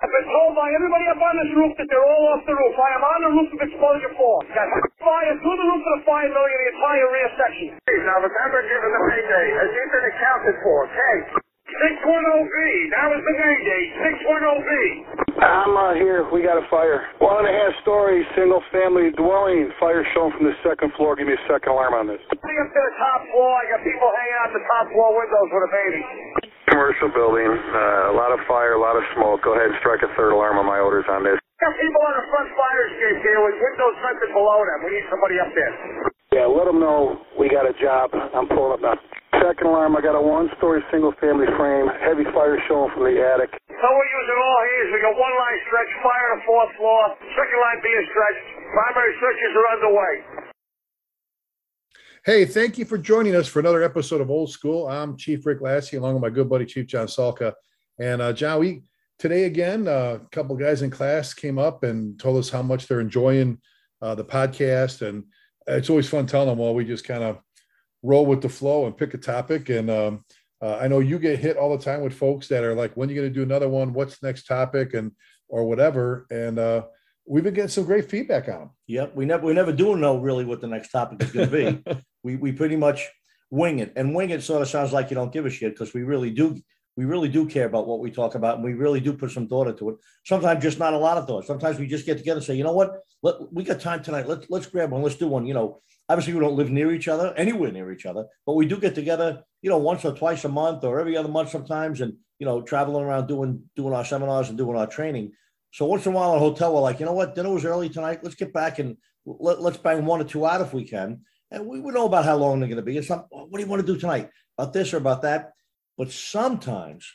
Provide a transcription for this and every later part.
I've been told by everybody up on this roof that they're all off the roof. I am on the roof of exposure four. Got fire through the roof of the fire building in the entire rear section. Now remember, given the payday, has he been accounted for? Kate. 610B. That was the name date. 610B. I'm uh, here. We got a fire. One and a half story, single family dwelling. Fire shown from the second floor. Give me a second alarm on this. Coming up to the top floor. I got people hanging out the top floor windows with a baby. Commercial building. Uh, a lot of fire, a lot of smoke. Go ahead and strike a third alarm on my orders on this. Got people on the front fire escape here with windows vented below them. We need somebody up there. Yeah, let them know we got a job. I'm pulling up now. Second alarm, I got a one-story single-family frame. Heavy fire showing from the attic. So we're using all hands. We got one line stretch, fire on the fourth floor, second line being stretched. Primary searches are underway. Hey, thank you for joining us for another episode of Old School. I'm Chief Rick Lasky, along with my good buddy Chief John Salka. And uh, John, we today again, uh, a couple guys in class came up and told us how much they're enjoying uh, the podcast, and it's always fun telling them. Well, we just kind of roll with the flow and pick a topic. And um, uh, I know you get hit all the time with folks that are like, "When are you going to do another one? What's the next topic?" and or whatever. And uh, we've been getting some great feedback on them. Yep, we never we never do know really what the next topic is going to be. we we pretty much wing it, and wing it sort of sounds like you don't give a shit because we really do. We really do care about what we talk about, and we really do put some thought into it. Sometimes just not a lot of thought. Sometimes we just get together and say, you know what, Let, we got time tonight. Let's let's grab one. Let's do one. You know, obviously we don't live near each other, anywhere near each other, but we do get together. You know, once or twice a month, or every other month sometimes, and you know, traveling around doing doing our seminars and doing our training. So once in a while in a hotel, we're like, you know what, dinner was early tonight. Let's get back and let, let's bang one or two out if we can. And we would know about how long they're going to be. It's not, what do you want to do tonight? About this or about that? But sometimes,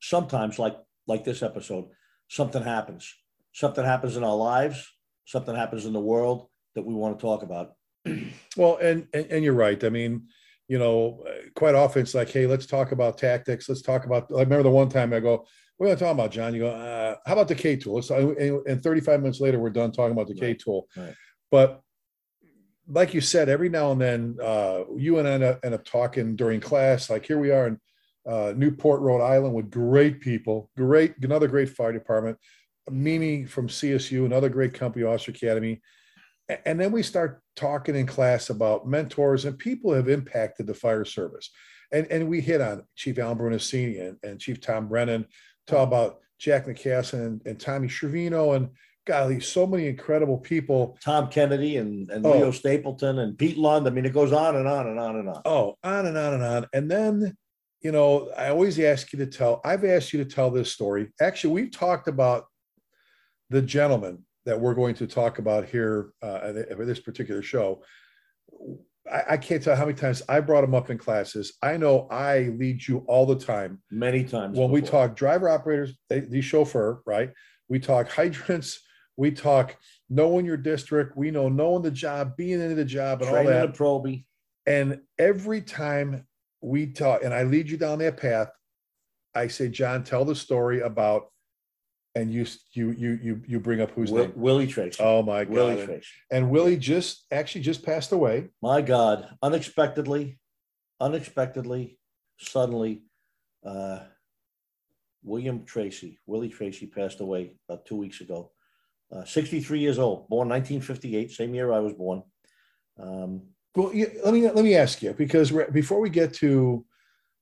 sometimes like like this episode, something happens. Something happens in our lives. Something happens in the world that we want to talk about. well, and, and and you're right. I mean, you know, quite often it's like, hey, let's talk about tactics. Let's talk about. I remember the one time I go, we're going to talk about John. You go, uh, how about the K tool? Let's, and 35 minutes later, we're done talking about the K tool. Right. But like you said, every now and then, uh, you and I end up, talking during class. Like here we are in uh, Newport, Rhode Island, with great people, great another great fire department. Mimi from CSU, another great company, Officer Academy. And then we start talking in class about mentors and people have impacted the fire service. And, and we hit on Chief Alan Brunacini and, and Chief Tom Brennan, talk about Jack McCassin and, and Tommy Shervino and golly, so many incredible people. Tom Kennedy and, and oh. Leo Stapleton and Pete Lund. I mean, it goes on and on and on and on. Oh, on and on and on. And then, you know, I always ask you to tell, I've asked you to tell this story. Actually, we've talked about the gentleman that we're going to talk about here uh, this particular show. I, I, can't tell how many times I brought him up in classes. I know I lead you all the time. Many times. When before. we talk driver operators, the chauffeur, right? We talk hydrants. We talk knowing your district. We know knowing the job, being into the job, and Training all that. Proby. And every time we talk, and I lead you down that path, I say, John, tell the story about and you you you you you bring up who's Will, name? Willie Tracy. Oh my God! Willie Tracy. And Willie just actually just passed away. My God! Unexpectedly, unexpectedly, suddenly, uh, William Tracy, Willie Tracy, passed away about two weeks ago. Uh, 63 years old, born 1958, same year I was born. Um, well, yeah, let me let me ask you because before we get to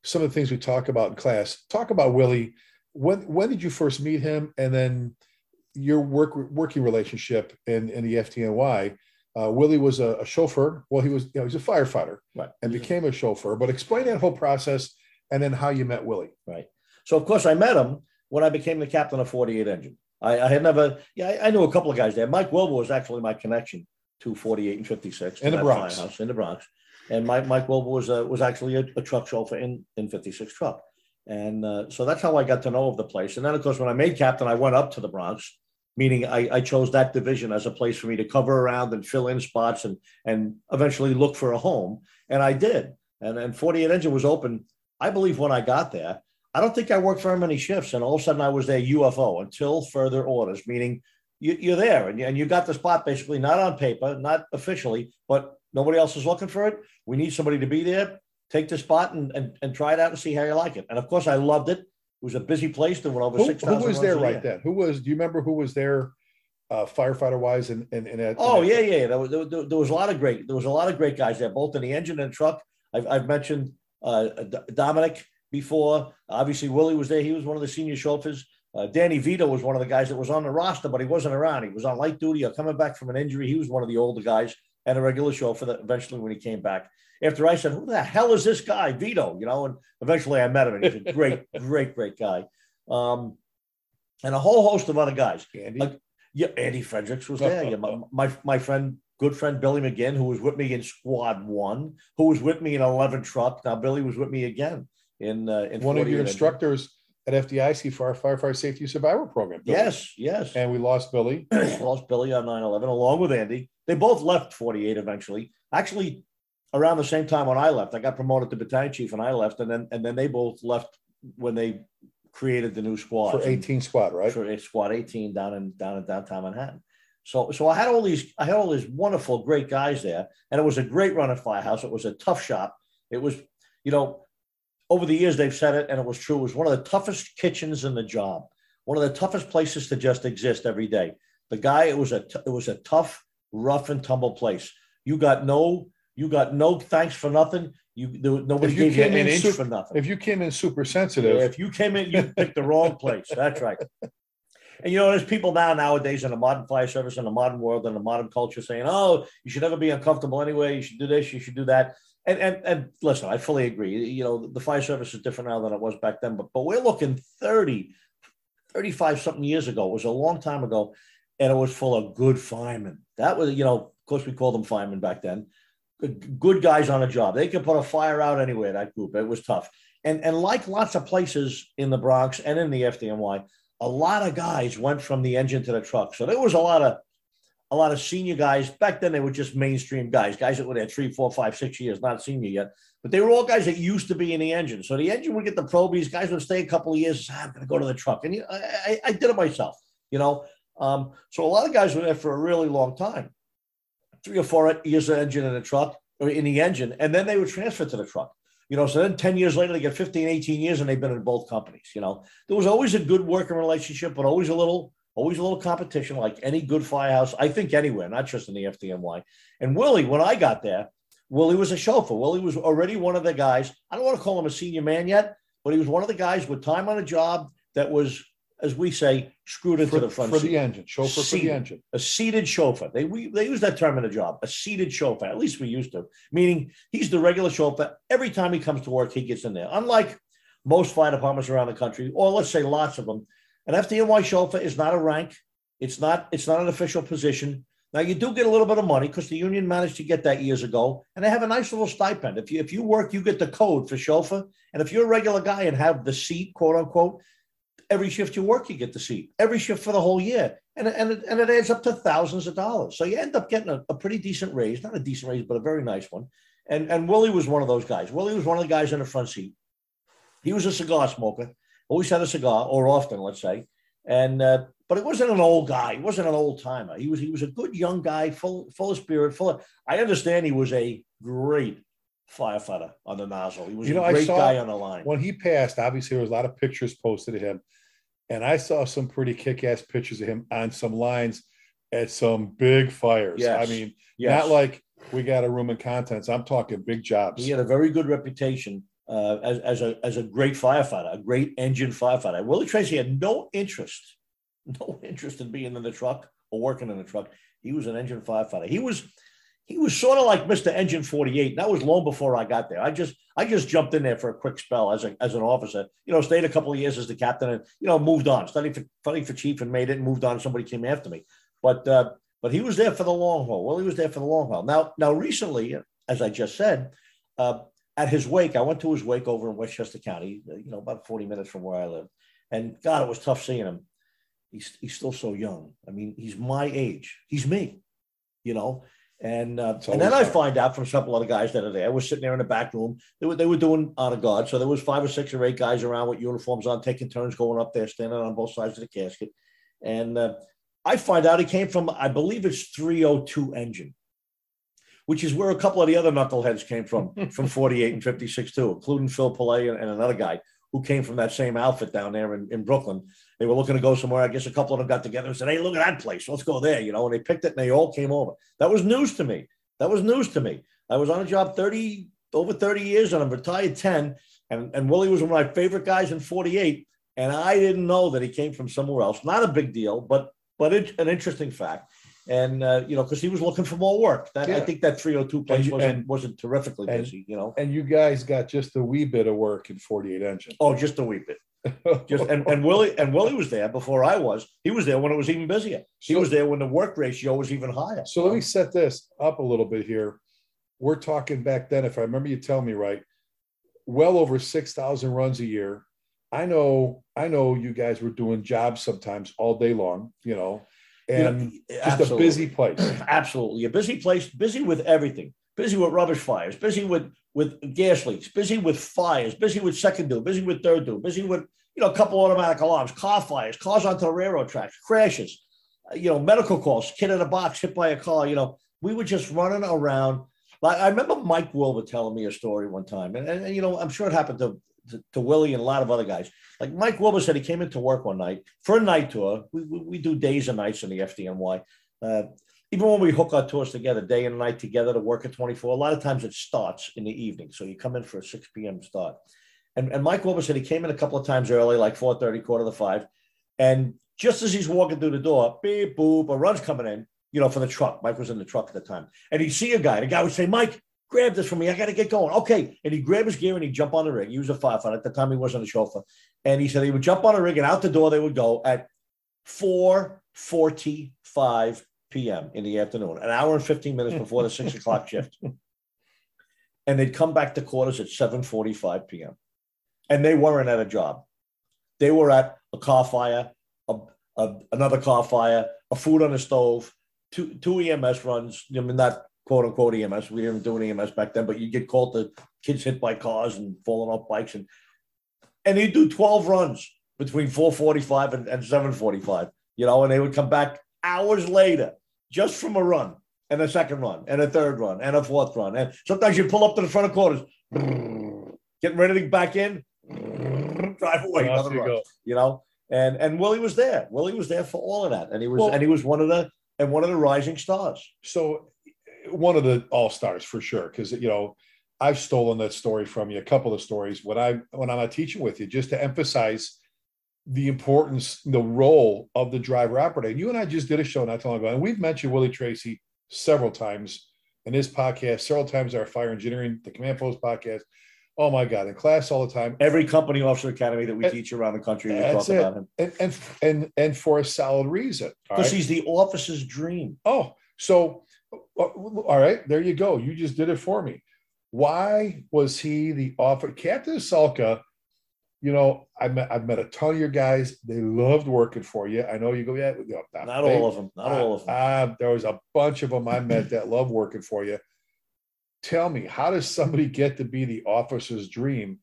some of the things we talk about in class, talk about Willie when when did you first meet him, and then your work working relationship in in the FDNY? Uh, Willie was a, a, chauffeur. Well, he was you know he's a firefighter, right. and became a chauffeur. But explain that whole process, and then how you met Willie. Right. So of course I met him when I became the captain of 48 Engine. I, I had never, yeah, I, I, knew a couple of guys there. Mike Wilbur was actually my connection to 48 and 56 in the Bronx. House, in the Bronx. And Mike Mike Wilbur was uh, was actually a, a, truck chauffeur in in 56 truck. And uh, so that's how I got to know of the place. And then, of course, when I made captain, I went up to the Bronx, meaning I, I, chose that division as a place for me to cover around and fill in spots and, and eventually look for a home. And I did. And then 48 Engine was open, I believe, when I got there. I don't think I worked very many shifts. And all of a sudden, I was there UFO until further orders, meaning you, are there and you, and you got the spot basically not on paper, not officially, but nobody else is looking for it. We need somebody to be there take the spot and, and, and try it out and see how you like it. And of course, I loved it. It was a busy place doing over Who, six who was there right then? Who was? Do you remember who was there, uh, firefighter wise? And and, and at, Oh yeah, yeah. There was, there, there- there was a lot of great. There was a lot of great guys there, both in the engine and truck. I've, I've mentioned uh, D- Dominic before. Obviously, Willie was there. He was one of the senior chauffeurs. Uh, Danny Vito was one of the guys that was on the roster, but he wasn't around. He was on light duty or coming back from an injury. He was one of the older guys and a regular chauffeur that eventually, when he came back, after I said, "Who the hell is this guy, Vito?" You know, and eventually I met him, and he's a great, great, great guy. Um, and a whole host of other guys. Andy? Like, yeah, Andy Fredericks was there. Yeah, my, my my friend, good friend Billy McGinn, who was with me in Squad One, who was with me in Eleven Truck. Now Billy was with me again in uh, in one of your instructors at FDIC for our firefighter safety survivor program. Billy. Yes, yes. And we lost Billy. lost Billy on 9-11 along with Andy. They both left 48 eventually. Actually, around the same time when I left, I got promoted to battalion chief and I left, and then and then they both left when they created the new squad for 18 squad, right? for a squad 18 down in down in downtown Manhattan. So so I had all these I had all these wonderful great guys there, and it was a great run at Firehouse. It was a tough shop. It was you know over the years they've said it, and it was true. It was one of the toughest kitchens in the job, one of the toughest places to just exist every day. The guy it was a t- it was a tough, rough and tumble place. You got no you got no thanks for nothing. You there, nobody you gave you came an in inch for nothing. If you came in super Yeah, sensitive, if you came in, you picked the wrong place. That's right. And you know, there's people now nowadays in the modern fire service, in the modern world, in the modern culture, saying, "Oh, you should never be uncomfortable anyway. You should do this. You should do that." And and and listen, I fully agree. You know, the fire service is different now than it was back then. But but we're looking 30, 35 something years ago. It was a long time ago, and it was full of good firemen. That was, you know, of course, we called them firemen back then. Good, good guys on a job. They could put a fire out anywhere. That group. It was tough. And and like lots of places in the Bronx and in the FDNY, a lot of guys went from the engine to the truck. So there was a lot of a lot of senior guys. Back then, they were just mainstream guys, guys that were there three, four, five, six years, not senior yet. But they were all guys that used to be in the engine. So the engine would get the probies. Guys would stay a couple of years. "Ah, I'm going to go to the truck, and I, I, I did it myself. You know, um, so a lot of guys were there for a really long time, three or four years of engine in the truck or in the engine, and then they would transfer to the truck. You know, so then 10 years later, they get 15, 18 years and they've been in both companies. You know, there was always a good working relationship, but always a little, always a little competition, like any good firehouse, I think anywhere, not just in the FDNY. And Willie, when I got there, Willie was a chauffeur. Willie was already one of the guys. I don't want to call him a senior man yet, but he was one of the guys with time on a job that was, as we say, screwed into for, the front for seat the engine, chauffeur for Seated. the engine. a seated chauffeur. They we, they use that term in the job, a seated chauffeur. At least we used to, meaning he's the regular chauffeur. Every time he comes to work, he gets in there. Unlike most fire departments around the country, or let's say lots of them, an FDNY chauffeur is not a rank. It's not it's not an official position. Now you do get a little bit of money because the union managed to get that years ago, and they have a nice little stipend. If you if you work, you get the code for chauffeur, and if you're a regular guy and have the seat, quote unquote, every shift you work, you get the seat. Every shift for the whole year. And, and, it, and it adds up to thousands of dollars. So you end up getting a, a pretty decent raise, not a decent raise, but a very nice one. And, and Willie was one of those guys. Willie was one of the guys in the front seat. He was a cigar smoker, always had a cigar, or often, let's say. And uh, but it wasn't an old guy. He wasn't an old timer. He was he was a good young guy, full full of spirit, full of. I understand he was a great firefighter on the nozzle. He was You know, a I great saw- guy on the line. When he passed, obviously there was a lot of pictures posted of him, and I saw some pretty kick-ass pictures of him on some lines at some big fires. Yes. I mean, Yes. not like we got a room and contents. I'm talking big jobs. He had a very good reputation uh, as, as a as a great firefighter, a great engine firefighter. Willie Tracy had no interest, no interest in being in the truck or working in the truck. He was an engine firefighter. He was he was sort of like Mr. Engine 48. That was long before I got there. I just I just jumped in there for a quick spell as a as an officer. You know, stayed a couple of years as the captain and you know moved on. Studied for studied for chief and made it and moved on. Somebody came after me, but uh, but he was there for the long haul. Well, he was there for the long haul. Now now recently, as I just said. Uh, at his wake, I went to his wake over in Westchester County, uh, you know, about 40 minutes from where I live. And God, it was tough seeing him. He's, he's still so young. I mean, he's my age. He's me, you know. And uh, and then I find out from a couple other guys that are there. I was sitting there in the back room. They were they were doing honor guard, so there was five or six or eight guys around with uniforms on, taking turns going up there, standing on both sides of the casket. And uh, I find out he came from, I believe it's 302 engine which is where a couple of the other knuckleheads came from, from 48 and 56 too, including Phil Pillay and, and another guy who came from that same outfit down there in, in Brooklyn. They were looking to go somewhere. I guess a couple of them got together and said, Hey, look at that place. Let's go there, you know, and they picked it and they all came over. That was news to me. That was news to me. I was on a job 30, over 30 years and I'm retired 10. And, and Willie was one of my favorite guys in 48. And I didn't know that he came from somewhere else. Not a big deal, but but it, an interesting fact. And uh, you know, because he was looking for more work. That I think that 302 place you- wasn't and- wasn't terrifically and- busy, you know. And you guys got just a wee bit of work in 48 engine. Oh, just a wee bit. Just and, and Willie and Willie was there before I was. He was there when it was even busier. He So- was there when the work ratio was even higher. So let me set this up a little bit here. We're talking back then, if I remember you telling me right, well over 6,000 runs a year. I know, I know you guys were doing jobs sometimes all day long, you know, and know, just a busy place. Absolutely. A busy place, busy with everything. Busy with rubbish fires, busy with with gas leaks, busy with fires, busy with second due, busy with third due, busy with you know a couple automatic alarms, car fires, cars onto the railroad tracks, crashes, uh, you know, medical calls, kid in a box hit by a car. You know, we were just running around. Like I remember Mike Wilbur telling me a story one time, and, and, and, you know, I'm sure it happened to, to Willie and a lot of other guys. Like Mike Wilbur said, he came into work one night for a night tour. We, we, we do days and nights in the FDNY. Uh, even when we hook our tours together, day and night together to work at 24, a lot of times it starts in the evening. So you come in for a 6 p.m. start. And, and Mike Wilbur said he came in a couple of times early, like 4:30, quarter to five. And just as he's walking through the door, beep, boop, a run's coming in, you know, for the truck. Mike was in the truck at the time. And he'd see a guy. The guy would say, Mike, grab this for me. I got to get going. Okay. And he'd grab his gear and he'd jump on the rig. He was a firefighter. At the time, he wasn't a chauffeur. And he said he would jump on a rig and out the door they would go at 4:45 p.m. in the afternoon, an hour and 15 minutes before the six o'clock shift. And they'd come back to quarters at 7:45 p.m. And they weren't at a job. They were at a car fire, a, a- another car fire, a food on the stove, two two EMS runs. I mean, not quote unquote EMS. We didn't do an EMS back then, but you get called to kids hit by cars and falling off bikes and and he'd do 12 runs between 445 and, and 745, you know, and they would come back hours later just from a run and a second run and a third run and a fourth run. And sometimes you pull up to the front of quarters, getting ready to back in, drive away, another you run, go. you know. And and Willie was there. Willie was there for all of that. And he was Well- and he was one of the and one of the rising stars. So one of the all stars for sure, because you know I've stolen that story from you. A couple of stories when I when I'm not teaching with you, just to emphasize the importance, the role of the driver operator. And you and I just did a show not too long ago, and we've mentioned Willie Tracy several times in his podcast, several times our fire engineering, the command post podcast. Oh my God, in class all the time. Every company officer academy that we And- teach around the country, we talk it. about him. And and and and for a solid reason. Because right? he's the officer's dream. Oh, so all right, there you go. You just did it for me. Why was he the offer? Captain Salka, you know, I met I've met a ton of your guys. They loved working for you. I know you go, yeah, you know, Not all of them. Not all of them. Uh, there was a bunch of them I met that love working for you. Tell me, how does somebody get to be the officer's dream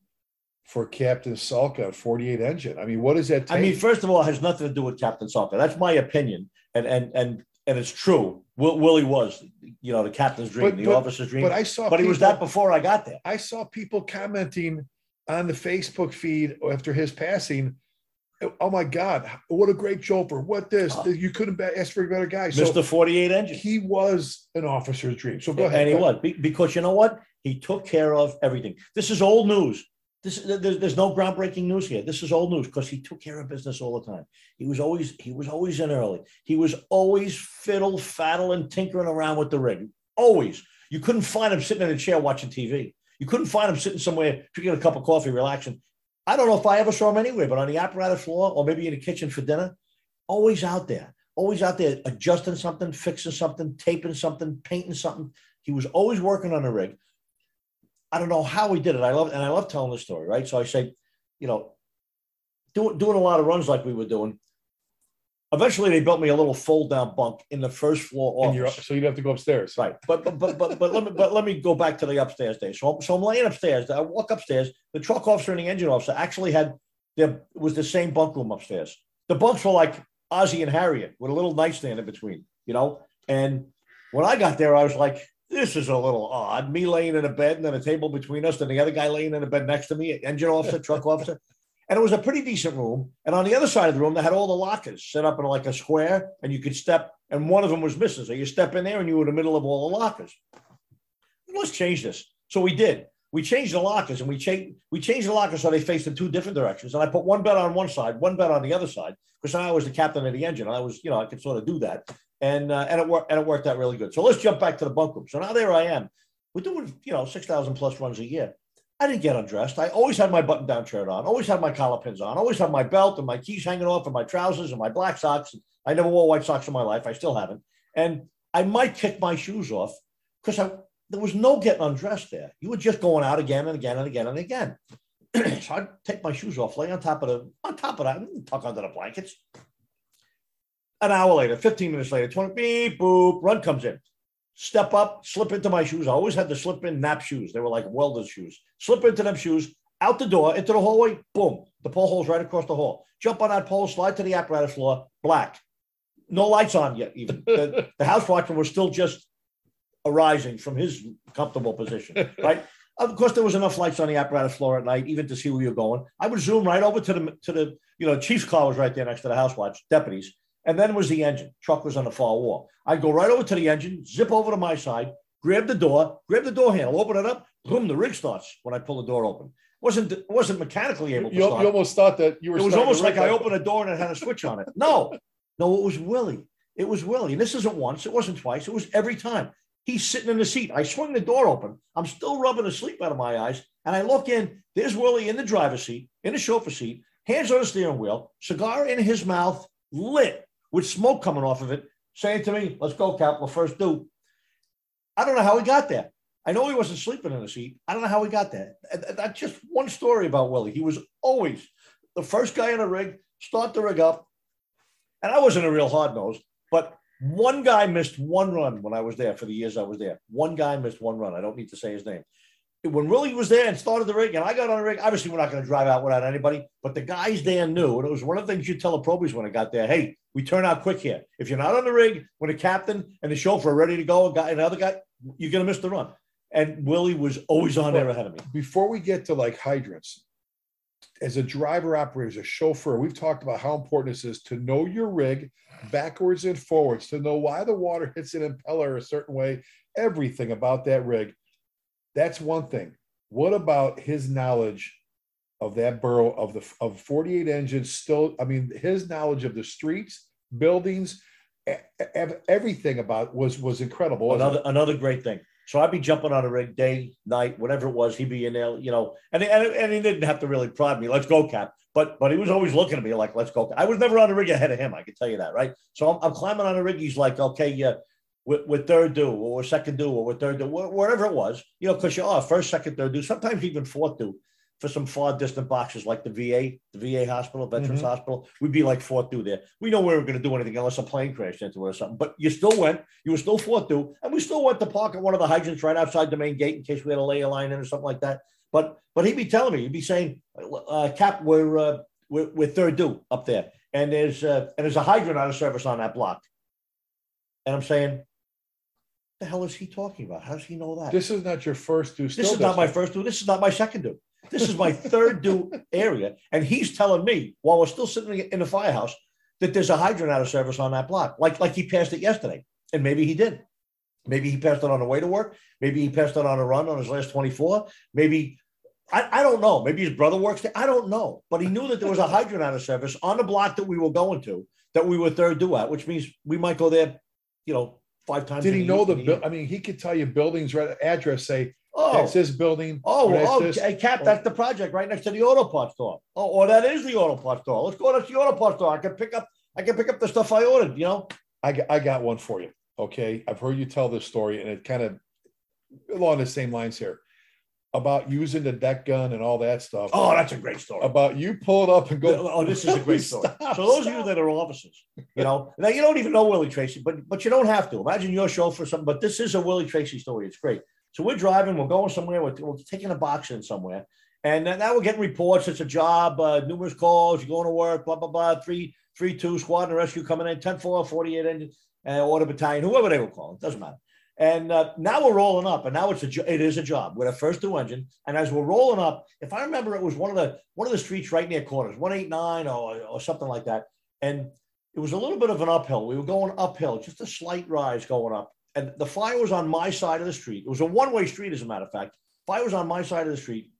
for Captain Salka 48 engine? I mean, what does that take? I mean, first of all, it has nothing to do with Captain Salka. That's my opinion, and and and and it's true. Will, Willie was, you know, the captain's dream, But- the but- officer's dream. but I saw but he was that before I got there. I saw people commenting on the Facebook feed after his passing. Oh my God, what a great chauffeur. What this? Oh. You couldn't ask for a better guy. So Mr. 48 engine. he was an officer's dream. So go ahead. and he was because you know what? He took care of everything. This is old news. This there's, there's no groundbreaking news here. This is old news because he took care of business all the time. He was always he was always in early. He was always fiddle faddle and tinkering around with the rig. Always. You couldn't find him sitting in a chair watching TV. You couldn't find him sitting somewhere drinking a cup of coffee, relaxing. I don't know if I ever saw him anywhere, but on the apparatus floor or maybe in the kitchen for dinner, always out there, always out there adjusting something, fixing something, taping something, painting something. He was always working on the rig. I don't know how we did it. I love and I love telling the story, right? So I say, you know, doing doing a lot of runs like we were doing. Eventually, they built me a little fold down bunk in the first floor office. so you'd have to go upstairs. Right, but but but but but let me but let me go back to the upstairs days. So so I'm laying upstairs. I walk upstairs. The truck officer and the engine officer actually had there was the same bunk room upstairs. The bunks were like Ozzie and Harriet with a little nightstand in between, you know. And when I got there, I was like, "This is a little odd." Me laying in a bed and then a table between us, and the other guy laying in a bed next to me, engine officer, truck officer. And it was a pretty decent room. And on the other side of the room, they had all the lockers set up in like a square, and you could step, and one of them was missing. So you step in there and you were in the middle of all the lockers. Let's change this. So we did. We changed the lockers and we changed we changed the lockers so they faced in two different directions. And I put one bed on one side, one bed on the other side, because I was the captain of the engine. I was, you know, I could sort of do that. And uh, and it worked and it worked out really good. So let's jump back to the bunk room. So now there I am. We're doing, you know, six thousand plus runs a year. I didn't get undressed. I always had my button down shirt on, always had my collar pins on, always had my belt and my keys hanging off and my trousers and my black socks. I never wore white socks in my life. I still haven't. And I might kick my shoes off because I there was no getting undressed there. You were just going out again and again and again and again. so I'd take my shoes off, lay on top of the on top of that, tuck under the blankets. An hour later, 15 minutes later, 20 beep boop, run comes in. Step up, slip into my shoes. I always had the slip in nap shoes. They were like welder's shoes. Slip into them shoes, out the door, into the hallway, boom. The pole hole's right across the hall. Jump on that pole, slide to the apparatus floor, black. No lights on yet, even. The, the house watchman was still just arising from his comfortable position, right? Of course, there was enough lights on the apparatus floor at night, even to see where you're going. I would zoom right over to the to the you know chief's car was right there next to the house watch deputies, and then was the engine. Truck was on the far wall. I'd go right over to the engine, zip over to my side, grab the door, grab the door handle, open it up, boom, the rig starts when I pull the door open. wasn't wasn't mechanically able to You, start. you almost thought that you were. It was almost like I opened a door and it had a switch on it. No, no, it was Willie. It was Willie. And this isn't once, it wasn't twice, it was every time. He's sitting in the seat. I swing the door open. I'm still rubbing the sleep out of my eyes. And I look in. There's Willie in the driver's seat, in the chauffeur seat, hands on the steering wheel, cigar in his mouth, lit with smoke coming off of it, saying to me, Let's go, Cap. We'll first do. I don't know how he got there. I know he wasn't sleeping in the seat. I don't know how he got there. That's just one story about Willie. He was always the first guy in a rig, start the rig up. And I wasn't a real hard nose, but one guy missed one run when I was there for the years I was there. One guy missed one run. I don't need to say his name. When Willie was there and started the rig, and I got on the rig, obviously we're not going to drive out without anybody, but the guys there knew. And it was one of the things you tell the probies when I got there hey, we turn out quick here. If you're not on the rig when the captain and the chauffeur are ready to go, and guy, another guy, you're going to miss the run. And Willie was always on there ahead of me. before we get to like hydrants, as a driver operator, as a chauffeur, we've talked about how important this is to know your rig backwards and forwards, to know why the water hits an impeller a certain way, everything about that rig. That's one thing. What about his knowledge of that borough of the of 48 engines? Still, I mean, his knowledge of the streets, buildings, everything about was was incredible. wasn't it? Another another great thing. So I'd be jumping on a rig day, night, whatever it was. He'd be in there, you know, and, and, and he didn't have to really prod me. Let's go, Cap. But but he was always looking at me like, let's go. I was never on a rig ahead of him. I can tell you that, right? So I'm, I'm climbing on a rig. He's like, okay, yeah, with, with third due or second do or with third do wh- wherever it was, you know, because you are first, second, third do sometimes even fourth due for some far distant boxes like the VA, the VA hospital, Veterans Mhm. Hospital. We'd be like fourth through there. We know we were going to do anything unless a plane crashed into it or something. But you still went. You were still fourth through, and we still went to park at one of the hydrants right outside the main gate in case we had to lay a line in or something like that. But but he'd be telling me, he'd be saying, uh, "Cap, we're, uh, we're we're third due up there, and there's uh, and there's a hydrant out of service on that block." And I'm saying, "The hell is he talking about? How does he know that?" This is not your first due. This is not my first due. This is not my second due. This is my third due area. And he's telling me while we're still sitting in the firehouse that there's a hydrant out of service on that block. Like, like he passed it yesterday. And maybe he did. Maybe he passed it on the way to work. Maybe he passed it on a run on his last 24. Maybe I, I don't know. Maybe his brother works there. I don't know. But he knew that there was a hydrant out of service on the block that we were going to, that we were third due at, which means we might go there, you know, five times. Did he know the? bu- I mean, he could tell you buildings right address. Say Oh, that's this building. Oh, oh, this. hey, Cap, that's the project right next to the auto parts store. Oh, or that is the auto parts store. Let's go to the auto parts store. I can pick up, I can pick up the stuff I ordered. You know, I got, I got one for you. Okay, I've heard you tell this story, and it kind of along the same lines here about using the deck gun and all that stuff. oh, that's a great story. about you pull it up and go. Oh, oh, this is a great story. Stop, so those of you that are officers, you know, now you don't even know Willie Tracy, but but you don't have to. Imagine your show for something, but this is a Willie Tracy story. It's great. So we're driving, we're going somewhere, we're, we're taking a box in somewhere, and now we're getting reports. It's a job, uh, numerous calls. You're going to work, blah blah blah. Three three two squad and rescue coming in, 10 4, 48 engine, uh, order battalion, whoever they were calling, doesn't matter. And uh, now we're rolling up, and now it's a jo- it is a job. We're the first two engine, and as we're rolling up, if I remember, it was one of the one of the streets right near corners, one eight nine or or something like that, and it was a little bit of an uphill. We were going uphill, just a slight rise going up, and the fire was on my side of the street. It was a one way street, as a matter of fact. Fire was on my side of the street,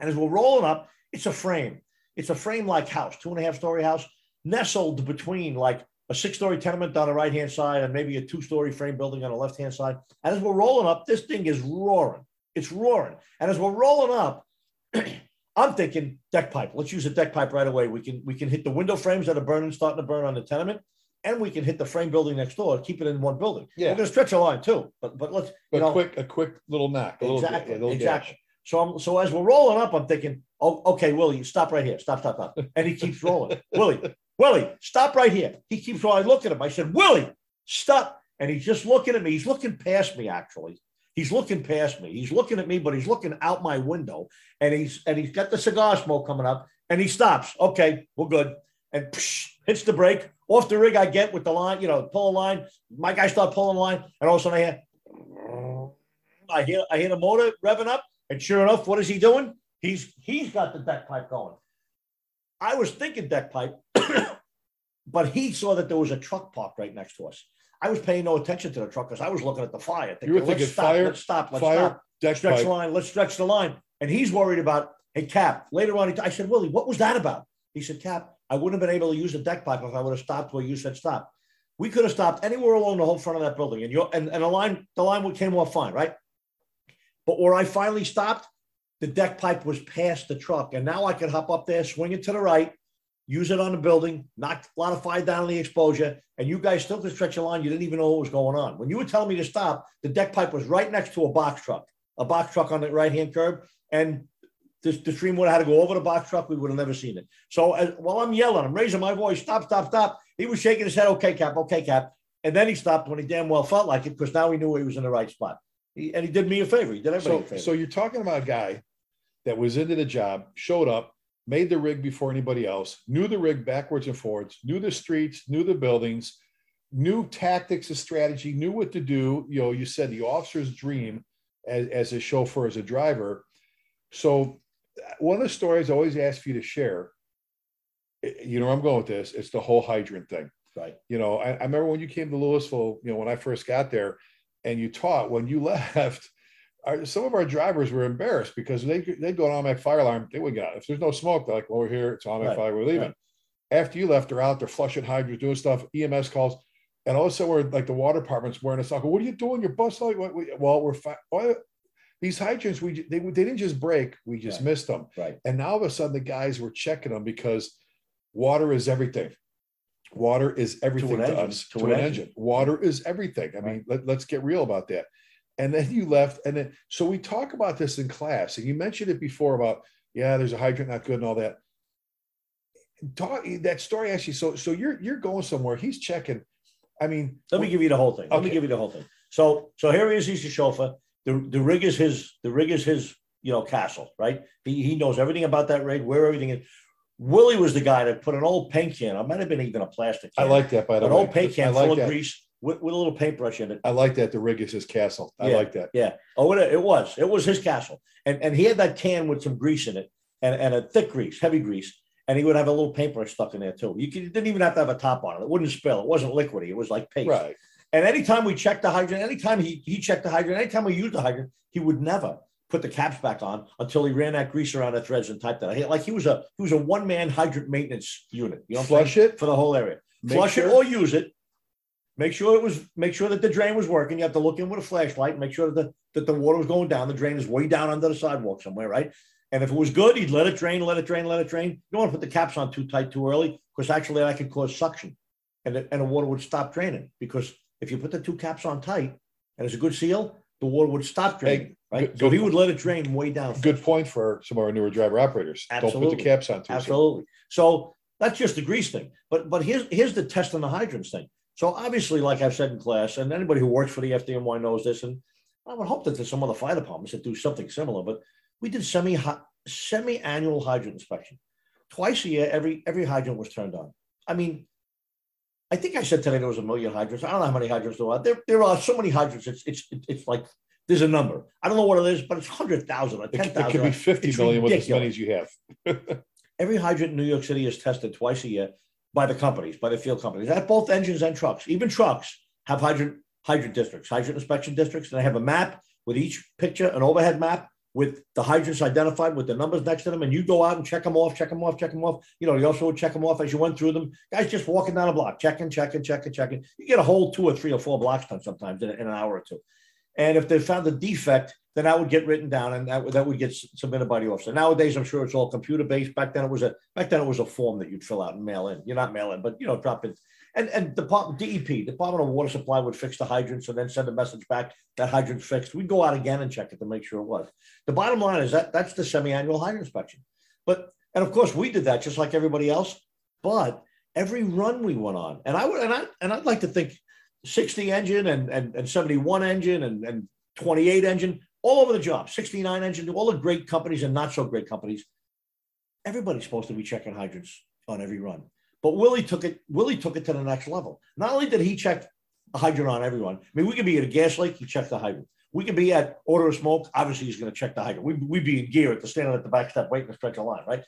and as we're rolling up, it's a frame. It's a frame like house, two and a half story house, nestled between like a six story tenement on the right hand side and maybe a two story frame building on the left hand side. And as we're rolling up, this thing is roaring. It's roaring. And as we're rolling up, I'm thinking deck pipe. Let's use a deck pipe right away. We can we can hit the window frames that are burning, starting to burn on the tenement, and we can hit the frame building next door. Keep it in one building. Yeah. we're gonna stretch a line too. But but let's But you know quick, a quick little knock. A little, exactly a little exactly. dash. So I'm so as we're rolling up, I'm thinking, oh okay, Willie, stop right here. Stop stop stop. And he keeps rolling. Willie, Willie, stop right here. He keeps rolling. I look at him. I said, Willie, stop. And he's just looking at me. He's looking past me, actually. He's looking past me. He's looking at me, but he's looking out my window. And he's and he's got the cigar smoke coming up. And he stops. Okay, we're good. And psh, hits the brake. Off the rig I get with the line, you know, pull a line. My guy start pulling the line. And all of a sudden I hear I hear I hear the motor revving up. And sure enough, what is he doing? He's he's got the deck pipe going. I was thinking deck pipe, but he saw that there was a truck parked right next to us. I was paying no attention to the truck because I was looking at the fire. You were "Let's stop, fire, Let's stop. Let's Fire, stop. deck Stretch pipe. the line. Let's stretch the line. And he's worried about, hey, Cap. Later on, he- I said, Willie, what was that about? He said, Cap, I wouldn't have been able to use the deck pipe if I would have stopped where you said stop. We could have stopped anywhere along the whole front of that building, and your and, and the line the line came off fine, right? But where I finally stopped, the deck pipe was past the truck, and now I could hop up there, swing it to the right, use it on the building, knock a lot of fire down on the exposure, and you guys still could stretch a line. You didn't even know what was going on. When you were telling me to stop, the deck pipe was right next to a box truck, a box truck on the right hand curb, and the, the stream would have had to go over the box truck. We would have never seen it. So as, while I'm yelling, I'm raising my voice, stop, stop, stop. He was shaking his head, okay, Cap, okay, Cap. And then he stopped when he damn well felt like it because now he knew he was in the right spot. He, and he did me a favor. He did everybody a So, favor. so you're talking about a guy that was into the job, showed up, made the rig before anybody else, knew the rig backwards and forwards, knew the streets, knew the buildings, knew tactics and strategy, knew what to do. You know, you said the officer's dream as, as a chauffeur, as a driver. So, one of the stories I always ask for you to share, eh, you know, where I'm going with this. It's the whole hydrant thing. right. You know, I, I remember when you came to Louisville, you know, when I first got there and you taught, when you left, our, some of our drivers were embarrassed because they, they'd go on automatic fire alarm. They would get out. If there's no smoke, they're like, well, we're here. It's automatic Right, fire. We're leaving. right. After you left, they're out. They're flushing hydrants, doing stuff, EMS calls. And all of a sudden, we're like the water department's wearing us out. What are you doing? Your bus light? What, we, well, we're fi- these hydrants, we they, they didn't just break, we just Right. missed them. Right. And now all of a sudden, the guys were checking them because water is everything. Water is everything to, engine, us. to To, an an engine. engine. Water is everything. I mean, let, let's get real about that. And then you left, and then so we talk about this in class, and you mentioned it before about yeah, there's a hydrant not good and all that. Talk that story actually. So so you're you're going somewhere. He's checking. I mean, Let me give you the whole thing. Let me give you the whole thing. So, so here he is. He's the chauffeur. The, the rig is his. The rig is his. You know, castle. Right. He, he knows everything about that rig, where everything is. Willie was the guy that put an old paint can. i might have been even a plastic. I like that by the an way. old paint I can like full that. of grease with, with a little paintbrush in it. I like that. The rig is his castle. I Yeah. like that. Yeah. Oh, it, it was. It was his castle. And and he had that can with some grease in it and, and a thick grease, heavy grease. And he would have a little paintbrush stuck in there too. You, could, you didn't even have to have a top on it. It wouldn't spill. It wasn't liquidy. It was like paste. Right. And anytime we checked the hydrant, anytime he, he checked the hydrant, anytime we used the hydrant, he would never put the caps back on until he ran that grease around the threads and typed that. He- Like he was a he was a one man hydrant maintenance unit. You know, Flush it. for the whole area. Make Flush sure- it or use it. Make sure it was. Make sure that the drain was working. You have to look in with a flashlight. And make sure that the, that the water was going down. The drain is way down under the sidewalk somewhere, right? And if it was good, he'd let it drain, let it drain, let it drain. You don't want to put the caps on too tight too early because actually that could cause suction, and the, and the water would stop draining. Because if you put the two caps on tight and it's a good seal, the water would stop draining, right? good- so he would let it drain way down. Good point for some of our newer driver operators. Absolutely. Don't put the caps on too. Absolutely. So that's just the grease thing. But but here's here's the test on the hydrants thing. So obviously, like I've said in class, and anybody who works for the FDNY knows this, and I would hope that there's some other fire departments that do something similar. But we did semi semi annual hydrant inspection twice a year. Every every hydrant was turned on. I mean, I think I said today there was a million hydrants. I don't know how many hydrants there are. There, there are so many hydrants. It's it's it's like there's a number. I don't know what it is, but it's hundred thousand or It, ten it thousand. could be fifty million with as many as you have. Every hydrant in New York City is tested twice a year by the companies, by the field companies, at both engines and trucks. Even trucks have hydrant hydrant districts, hydrant inspection districts, and they have a map with each picture, an overhead map with the hydrants identified with the numbers next to them, and you go out and check them off, check them off, check them off. You know, you also check them off as you went through them. Guys just walking down a block, checking, checking, checking, checking. You get a whole two or three or four blocks done sometimes in, in an hour or two. And if they found a defect, then that would get written down and that that would get submitted by the officer. Nowadays, I'm sure it's all computer based. Back then, it was a back then it was a form that you'd fill out and mail in. You're not mail in, but you know, drop it. And and Department DEP, Department of Water Supply, would fix the hydrants and then send a message back that hydrant's fixed. We'd go out again and check it to make sure it was. The bottom line is that that's the semi-annual hydrant inspection. But and of course we did that just like everybody else. But every run we went on, and I would and I and I'd like to think 60 engine and and, and 71 engine and, and 28 engine, all over the job, 69 engine, all the great companies and not so great companies. Everybody's supposed to be checking hydrants on every run. But Willie took it, Willie took it to the next level. Not only did he check a hydrant on everyone, I mean, we could be at a gas lake, he checked the hydrant. We could be at order of smoke, obviously he's going to check the hydrant. We'd, we'd be in gear at the standing at the back step waiting to stretch a line, right?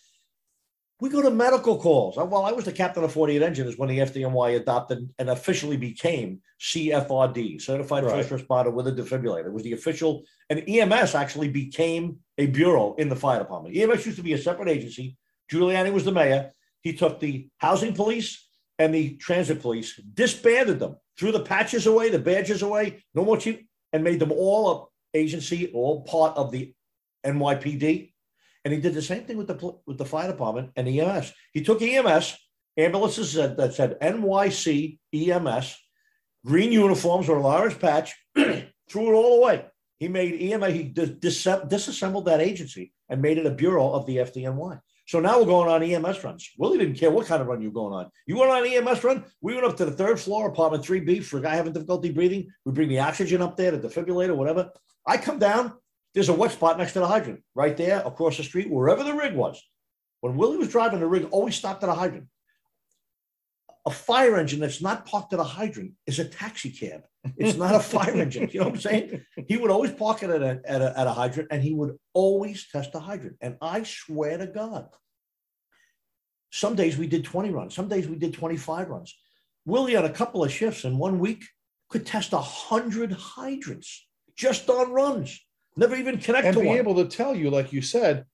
We go to medical calls. Uh, well, I was the captain of 48 engine is when the FDNY adopted and officially became CFRD, Certified Right. First Responder with a Defibrillator. It was the official, and EMS actually became a bureau in the fire department. EMS used to be a separate agency. Giuliani was the mayor. He took the housing police and the transit police, disbanded them, threw the patches away, the badges away, no more chief, and made them all a agency, all part of the NYPD. And he did the same thing with the with the fire department and EMS. He took EMS ambulances that, that said NYC EMS, green uniforms or a large patch, threw it all away. He made EMS. He dis- disassembled that agency and made it a bureau of the FDNY. So now we're going on EMS runs. Willie didn't care what kind of run you're going on. You went on an EMS run. We went up to the third floor, apartment 3B, for a guy having difficulty breathing. We bring the oxygen up there, the defibrillator, whatever. I come down. There's a wet spot next to the hydrant, right there across the street, wherever the rig was. When Willie was driving, the rig always stopped at a hydrant. A fire engine that's not parked at a hydrant is a taxi cab. It's not a fire engine. You know what I'm saying? He would always park it at a, at a, at a hydrant and he would always test the hydrant. And I swear to God, some days we did 20 runs, some days we did 25 runs. Willie on a couple of shifts in one week could test 100 hydrants just on runs, never even connect and to be one. able to tell you, like you said,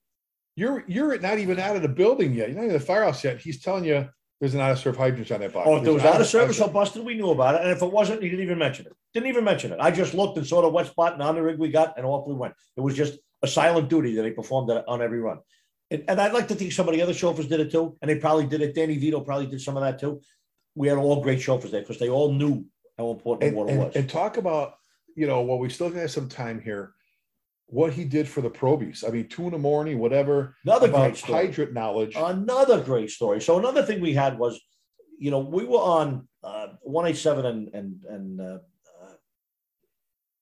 you're you're not even out of the building yet. You're not in the firehouse yet. He's telling you there's an out of service hydrant on that box. Oh, if there was out of service or busted, we knew about it. And if it wasn't, he didn't even mention it. Didn't even mention it. I just looked and saw the wet spot and on the rig we got, and off we went. It was just a silent duty that he performed on every run. And, and I'd like to think some of the other chauffeurs did it too, and they probably did it. Danny Vito probably did some of that too. We had all great chauffeurs there because they all knew how important and, water and, was. and talk about you know well we still have some time here what he did for the probies i mean two in the morning whatever Another great story. hydrant knowledge Another great story. So another thing we had was, you know, we were on uh, 187 and and and uh, uh,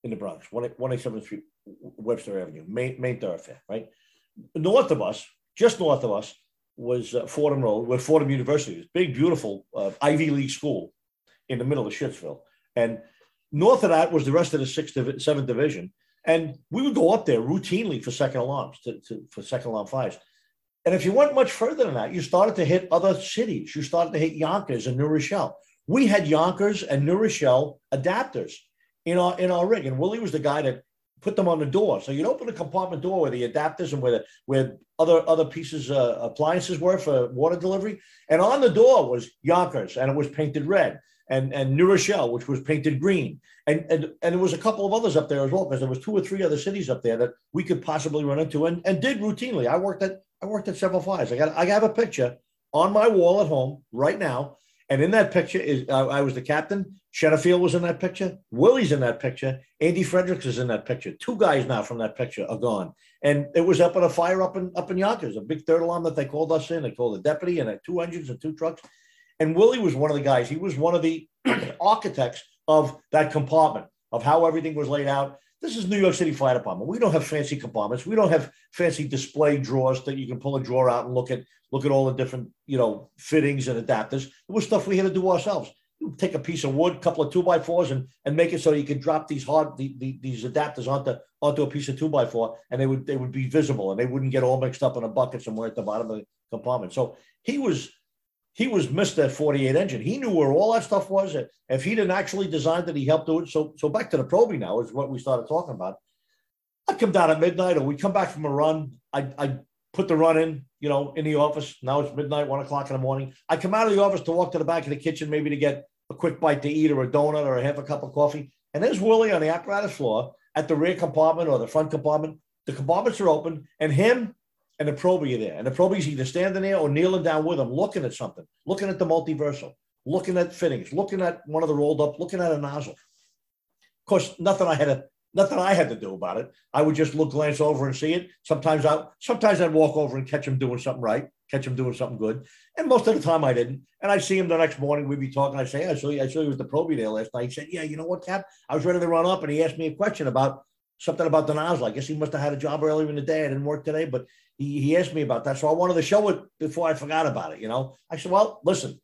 in the Bronx, 187th Street, Webster Avenue, main main thoroughfare, right? North of us, just north of us, was uh, Fordham Road, where Fordham University is, big, beautiful uh, Ivy League school in the middle of Shittsville, and north of that was the rest of the sixth, seventh division, and we would go up there routinely for second alarms, to, to for second alarm fires. And if you went much further than that, you started to hit other cities. You started to hit Yonkers and New Rochelle. We had Yonkers and New Rochelle adapters in our in our rig, and Willie was the guy that put them on the door. So you'd open the compartment door where the adapters and where the, where other other pieces uh, appliances were for water delivery, and on the door was Yonkers, and it was painted red, and and New Rochelle, which was painted green, and and and there was a couple of others up there as well because there was two or three other cities up there that we could possibly run into, and and did routinely. I worked at I worked at several fires. I got I have a picture on my wall at home right now, and in that picture is uh, I was the captain. Shennefield was in that picture. Willie's in that picture. Andy Fredericks is in that picture. Two guys now from that picture are gone. And it was up at a fire up in up in Yonkers, a big third alarm that they called us in. They called the deputy and had two engines and two trucks. And Willie was one of the guys. He was one of the architects of that compartment, of how everything was laid out. This is New York City Fire Department. We don't have fancy compartments. We don't have fancy display drawers that you can pull a drawer out and look at look at all the different you know fittings and adapters. It was stuff we had to do ourselves. You take a piece of wood, couple of two by fours, and and make it so you could drop these hard the, the, these adapters onto onto a piece of two by four, and they would they would be visible and they wouldn't get all mixed up in a bucket somewhere at the bottom of the compartment. So he was he was Mr. 48 engine. He knew where all that stuff was. If he didn't actually design it, he helped do it. So so back to the probing now is what we started talking about. I'd come down at midnight or we'd come back from a run. I'd, I'd put the run in, you know, in the office. Now it's midnight, one o'clock in the morning. I come out of the office to walk to the back of the kitchen, maybe to get a quick bite to eat or a donut or a half a cup of coffee. And there's Willie on the apparatus floor at the rear compartment or the front compartment. The compartments are open, and him and the Proby are there. And the Proby's either standing there or kneeling down with him, looking at something, looking at the multiversal, looking at fittings, looking at one of the rolled up, looking at a nozzle. Of course, nothing I had to nothing I had to do about it. I would just look, glance over and see it. Sometimes I sometimes I'd walk over and catch him doing something right, catch him doing something good. And most of the time I didn't. And I'd see him the next morning. We'd be talking. I'd say, I saw you, I saw you with the Proby there last night. He said, Yeah, you know what, Cap? I was ready to run up and he asked me a question about something about the nozzle. I guess he must have had a job earlier in the day. I didn't work today, but he, he asked me about that. So I wanted to show it before I forgot about it. You know, I said, Well, listen,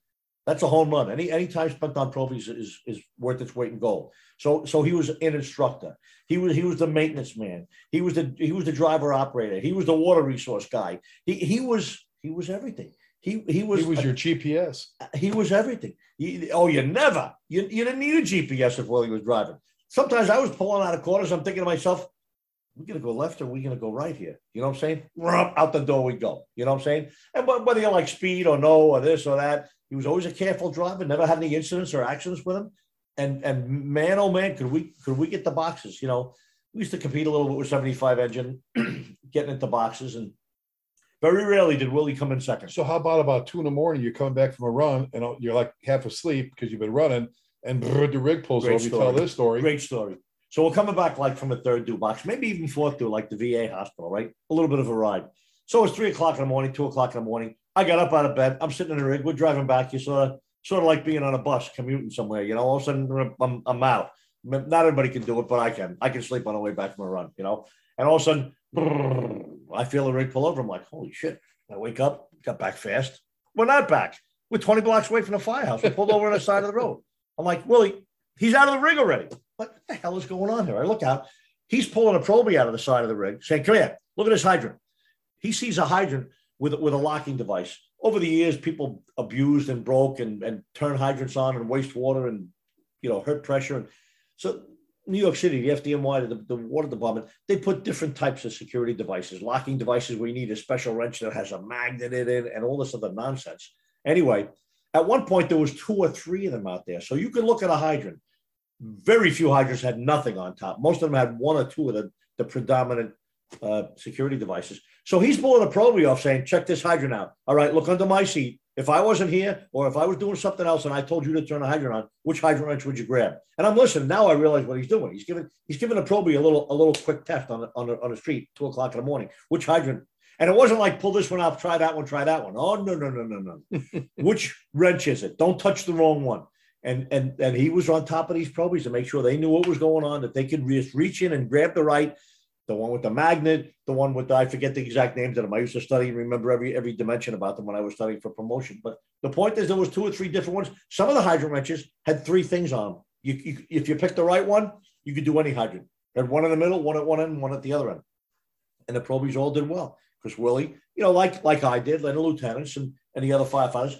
that's a home run. Any any time spent on Probys is, is worth its weight in gold. So so he was an instructor. He was he was the maintenance man. He was the he was the driver operator. He was the water resource guy. He he was he was everything. He he was he was your GPS. He was everything. He, oh, you never you, you didn't need a GPS if Willie was driving. Sometimes I was pulling out of quarters. I'm thinking to myself, we're gonna go left or we're gonna go right here. You know what I'm saying? Out the door we go. You know what I'm saying? And whether you like speed or no or this or that, he was always a careful driver. Never had any incidents or accidents with him. And and man, oh man, could we could we get the boxes? You know, we used to compete a little bit with 75 engine, getting into boxes, and very rarely did Willie come in second. So how about about two in the morning? You're coming back from a run and uh, you're like half asleep because you've been running, and brr, the rig pulls Great over. You tell this story. Great story. So we're coming back like from a third due box, maybe even fourth due, like the VA hospital, right? A little bit of a ride. So it's three o'clock in the morning, two o'clock in the morning. I got up out of bed. I'm sitting in the rig. We're driving back. You sort of, sort of like being on a bus commuting somewhere. You know, all of a sudden I'm, I'm out. Not everybody can do it, but I can. I can sleep on the way back from a run. You know, and all of a sudden I feel the rig pull over. I'm like, holy shit! I wake up, got back fast. We're not back. We're 20 blocks away from the firehouse. We pulled over on the side of the road. I'm like, Willie, he's out of the rig already. What the hell is going on here? I look out. He's pulling a Proby out of the side of the rig, saying, "Come here, look at this hydrant." He sees a hydrant with with a locking device. Over the years, people abused and broke and and turned hydrants on and waste water and you know hurt pressure. And so, New York City, the FDNY, the, the water department, they put different types of security devices, locking devices where you need a special wrench that has a magnet in it and all this other nonsense. Anyway, at one point there was two or three of them out there, so you could look at a hydrant very few hydrants had nothing on top. Most of them had one or two of the, the predominant uh, security devices. So he's pulling a Proby off saying, check this hydrant out. All right, look under my seat. If I wasn't here or if I was doing something else and I told you to turn a hydrant on, which hydrant wrench would you grab? And I'm listening. Now I realize what he's doing. He's giving he's giving a Proby a little a little quick test on the, on the, on the street, two o'clock in the morning. Which hydrant? And it wasn't like pull this one out, try that one, try that one. Oh no no no no no. which wrench is it? Don't touch the wrong one and and and he was on top of these Probys to make sure they knew what was going on, that they could just reach in and grab the right, the one with the magnet, the one with the, I forget the exact names of them. I used to study and remember every every dimension about them when I was studying for promotion. But the point is, there was two or three different ones. Some of the hydrant wrenches had three things on them. You, you if you picked the right one, you could do any hydrant. Had one in the middle, one at one end, one at the other end, and the Probys all did well because Willie, you know, like like I did, and the lieutenants and and the other firefighters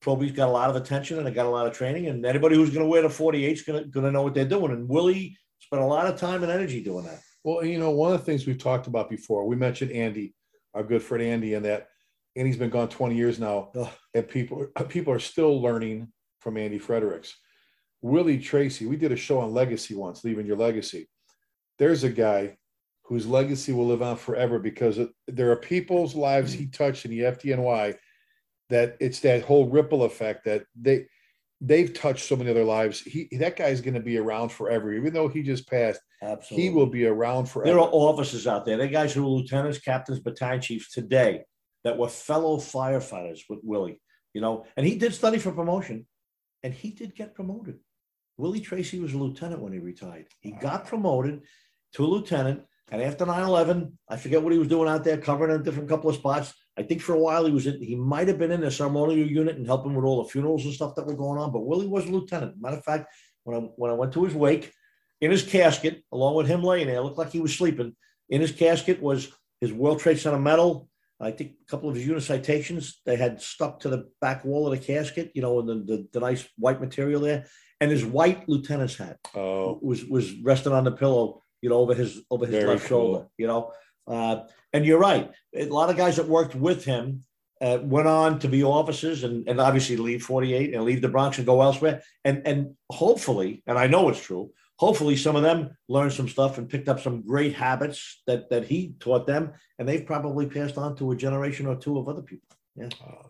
Proby's got a lot of attention and they got a lot of training, and anybody who's going to wear the 48 is going to know what they're doing. And Willie spent a lot of time and energy doing that. Well, you know, one of the things we've talked about before, we mentioned Andy, our good friend Andy, and that Andy's been gone 20 years now, Ugh. and people people are still learning from Andy Fredericks. Willie Tracy, we did a show on legacy once, leaving your legacy. There's a guy whose legacy will live on forever because there are people's lives he touched in the FDNY that it's that whole ripple effect that they they've touched so many other lives. He that guy's going to be around forever, even though he just passed. Absolutely. He will be around forever. There are officers out there. There are guys who are lieutenants, captains, battalion chiefs today that were fellow firefighters with Willie, you know, and he did study for promotion and he did get promoted. Willie Tracy was a lieutenant when he retired. He got promoted to a lieutenant And after 9-11, I forget what he was doing out there, covering a different couple of spots. I think for a while he was in, he might have been in the ceremonial unit and helping with all the funerals and stuff that were going on. But Willie was a lieutenant. Matter of fact, when I when I went to his wake, in his casket, along with him laying there, looked like he was sleeping. In his casket was his World Trade Center medal. I think a couple of his unit citations they had stuck to the back wall of the casket, you know, and the, the, the nice white material there, and his white lieutenant's hat Oh, was was resting on the pillow, you know, over his over his Very left cool. shoulder, you know. Uh, and you're right. A lot of guys that worked with him uh, went on to be officers and, and obviously leave 48 and leave the Bronx and go elsewhere. And and hopefully, and I know it's true, hopefully some of them learned some stuff and picked up some great habits that that he taught them, and they've probably passed on to a generation or two of other people. uh,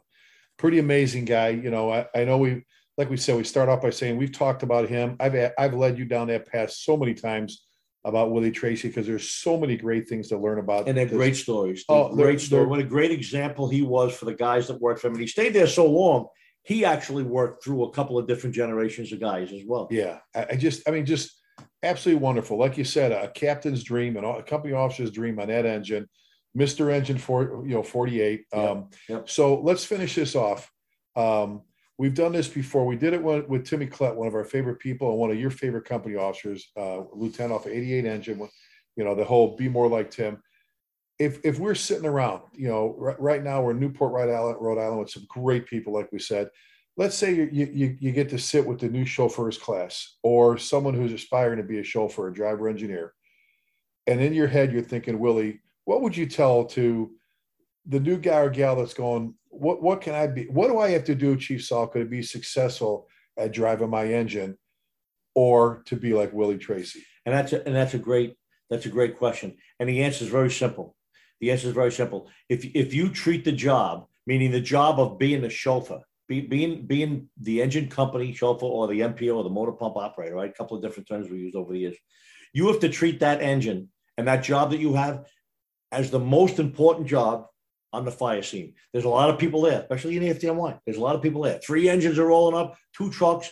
pretty amazing guy. You know, I, I know we, like we said, we start off by saying we've talked about him. I've I've led you down that path so many times about Willie Tracy because there's so many great things to learn about. And they're this. great stories. Oh, Oh, they're- great story. What a great example he was for the guys that worked for him. And he stayed there so long, he actually worked through a couple of different generations of guys as well. Yeah, I, I just, I mean, just absolutely wonderful. Like you said, a captain's dream and a company officer's dream on that engine, Mister Engine for you know forty eight. Yep, Um, yep. So let's finish this off. Um, we've done this before. We did it with, Timmy Klett, one of our favorite people and one of your favorite company officers, uh, lieutenant off eighty eight engine. You know the whole be more like Tim. If if we're sitting around, you know, right, right now we're in Newport, Rhode Island, Rhode Island with some great people, like we said let's say you, you you get to sit with the new chauffeurs class or someone who's aspiring to be a chauffeur, a driver engineer, and in your head you're thinking, Willie, what would you tell to the new guy or gal that's going, what what can I be? What do I have to do, Chief Salka, to be successful at driving my engine, or to be like Willie Tracy? And that's a, and that's a great that's a great question. And the answer is very simple. The answer is very simple. If if you treat the job, meaning the job of being a chauffeur, be, being being the engine company chauffeur or the MPO or the motor pump operator, right? A couple of different terms we used over the years. You have to treat that engine and that job that you have as the most important job on the fire scene. There's a lot of people there, especially in the FDNY. There's a lot of people there. Three engines are rolling up, two trucks,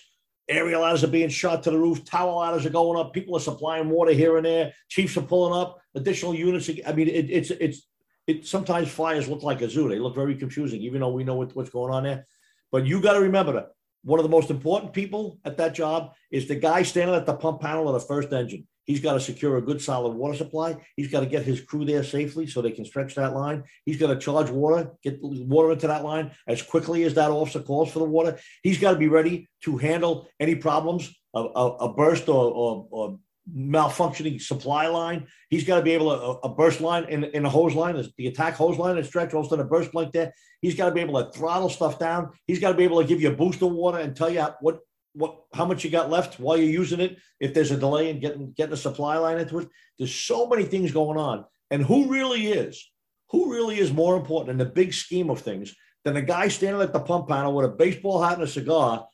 aerial ladders are being shot to the roof, tower ladders are going up, people are supplying water here and there, chiefs are pulling up, additional units. I mean, it, it's it's it sometimes fires look like a zoo. They look very confusing, even though we know what, what's going on there. But you got to remember that one of the most important people at that job is the guy standing at the pump panel of the first engine. He's got to secure a good solid water supply. He's got to get his crew there safely so they can stretch that line. He's got to charge water, get water into that line as quickly as that officer calls for the water. He's got to be ready to handle any problems, a, a, a burst or, or, or malfunctioning supply line. He's got to be able to a, a burst line in, in a hose line, the attack hose line and stretch also in a burst like that. He's got to be able to throttle stuff down. He's got to be able to give you a boost of water and tell you what what how much you got left while you're using it. If there's a delay in getting getting a supply line into it, there's so many things going on. And who really is who really is more important in the big scheme of things than a guy standing at the pump panel with a baseball hat and a cigar,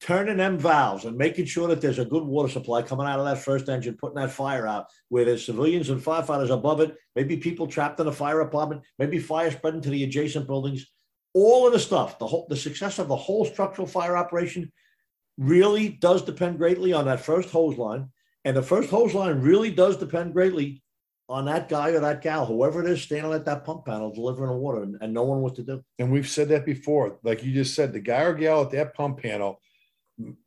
turning them valves and making sure that there's a good water supply coming out of that first engine, putting that fire out where there's civilians and firefighters above it, maybe people trapped in a fire apartment, maybe fire spreading to the adjacent buildings. All of the stuff, the whole the success of the whole structural fire operation really does depend greatly on that first hose line. And the first hose line really does depend greatly on that guy or that gal, whoever it is standing at that pump panel delivering the water and, and knowing what to do. And we've said that before. Like you just said, the guy or gal at that pump panel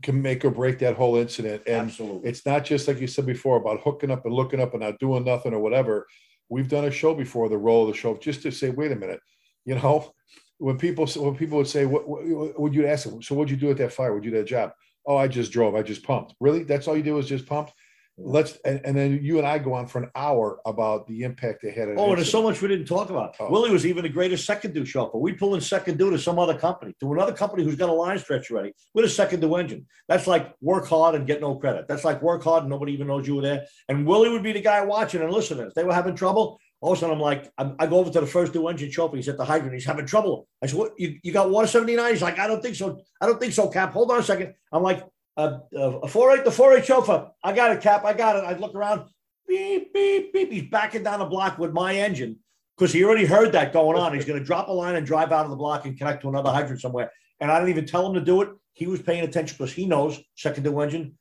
can make or break that whole incident. And Absolutely. it's not just like you said before about hooking up and looking up and not doing nothing or whatever. We've done a show before, the role of the show, just to say, wait a minute, you know, when people when people would say, what, what would you ask them? So what'd you do at that fire? Would you do that job? Oh, I just drove. I just pumped. Really? That's all you do is just pumped? Let's and, and then you and I go on for an hour about the impact they had. Oh, and there's so much we didn't talk about. Oh. Willie was even the greatest second due chauffeur. we'd pull in second due to some other company, to another company who's got a line stretch ready with a second due engine. That's like work hard and get no credit. That's like work hard and nobody even knows you were there. And Willie would be the guy watching and listening. If they were having trouble, all of a sudden I'm like, I'm, I go over to the first due engine chauffeur. He's at the hydrant. He's having trouble. I said, what, you, you got water 79? He's like, I don't think so. I don't think so, Cap. Hold on a second. I'm like, uh, uh, a four eight, the four eight chauffeur. I got it, Cap. I got it. I look around. Beep, beep, beep. He's backing down the block with my engine because he already heard that going on. He's going to drop a line and drive out of the block and connect to another hydrant somewhere. And I didn't even tell him to do it. He was paying attention because he knows second due engine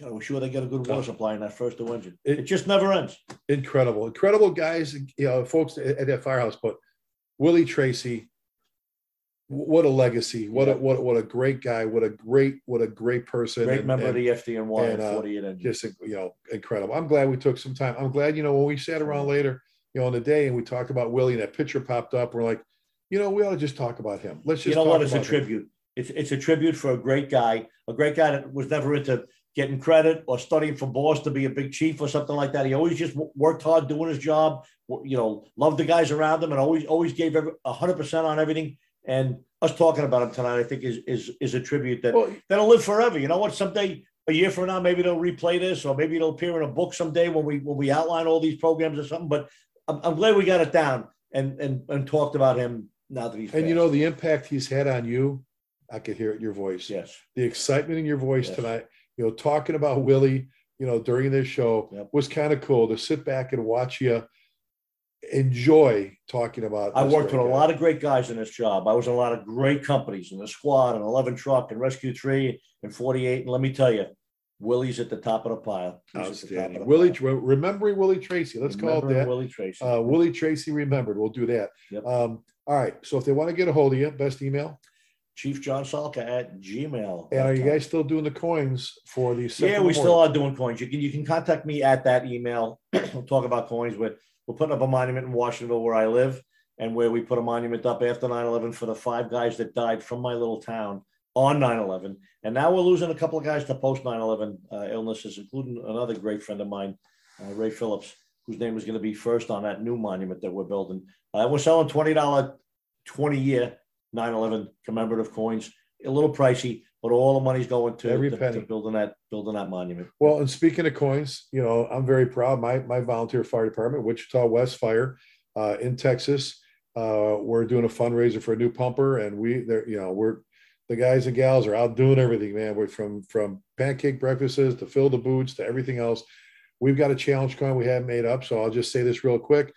God, we're sure they get a good water supply in that first two engine. It- It just never ends. incredible, incredible guys, you know, folks at, at that firehouse. But Willie Tracy, what a legacy! What a Yeah. what a- what a great guy! What a great what a great person! Great and- member of the FDNY and, and uh, 48 engine. just you know incredible. I'm glad we took some time. I'm glad you know when we sat around later, you know, in the day and we talked about Willie and that picture popped up. We're like, you know, we ought to just talk about him. Let's just you know what? It's a him. tribute. It's it's a tribute for a great guy, a great guy that was never into getting credit or studying for boss to be a big chief or something like that. He always just worked hard doing his job. You know, loved the guys around him and always always gave a hundred percent on everything. And us talking about him tonight, I think is is is a tribute that Well, that'll live forever. You know what? Someday, a year from now, maybe they'll replay this, or maybe it'll appear in a book someday when we when we outline all these programs or something. But I'm, I'm glad we got it down and and and talked about him now that he's and you know the impact he's had on you. I could hear it in your voice. yes, the excitement in your voice Yes. tonight, you know, talking about Willie, you know, during this show Yep. was kind of cool to sit back and watch you enjoy talking about. I worked with great a lot of great guys in this job. I was in a lot of great companies in the squad and 11 truck and rescue three and 48. And let me tell you, Willie's at the top of the pile. He's at the the Willie, pile. remembering Willie Tracy. Let's call it that. Willie Tracy. Uh, Willie Tracy remembered. We'll do that. Yep. Um, all right. So if they want to get a hold of you, best email. Chief John Salka at Gmail. And are you guys still doing the coins for the? Yeah, we still are doing coins. You can you can contact me at that email. we'll talk about coins. We're, we're putting up a monument in Washingtonville where I live and where we put a monument up after 9-11 for the five guys that died from my little town on 9-11. And now we're losing a couple of guys to post 9-11 uh, illnesses, including another great friend of mine, uh, Ray Phillips, whose name is going to be first on that new monument that we're building. Uh, we're selling $20, 20 year 9-11 commemorative coins. A little pricey, but all the money's going to, Every to- penny. to building that building that monument. Well, and speaking of coins, you know, I'm very proud. My my volunteer fire department, Wichita West Fire, uh, in Texas, uh, we're doing a fundraiser for a new pumper, and we, they're, you know, we're the guys and gals are out doing everything, man. We're from from pancake breakfasts to fill the boots to everything else. We've got a challenge coin we haven't made up, so I'll just say this real quick.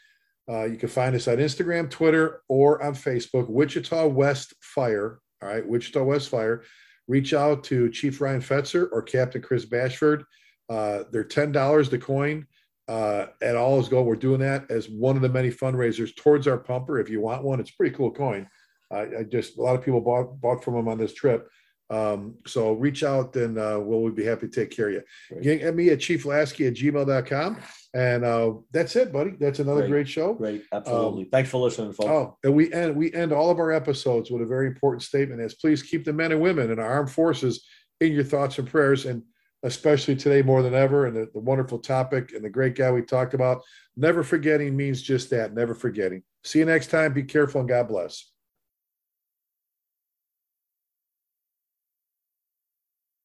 Uh, you can find us on Instagram, Twitter, or on Facebook, Wichita West Fire. All right, Wichita West Fire reach out to Chief Ryan Fetzer or Captain Chris Bashford. Uh, they're ten dollars the coin. Uh, at all is gold. We're doing that as one of the many fundraisers towards our pumper. If you want one, it's pretty cool coin. I just a lot of people bought bought from them on this trip. Um, so reach out and uh, we'll, we'll be happy to take care of you. Great. Get at me at chieflasky at gmail.com. And uh, that's it, buddy. That's another Great. great show. Great, absolutely. Thanks for listening, folks. Oh, and we end we end all of our episodes with a very important statement: is please keep the men and women in our armed forces in your thoughts and prayers, and especially today more than ever. And the, the wonderful topic and the great guy we talked about. Never forgetting means just that. Never forgetting. See you next time. Be careful and God bless.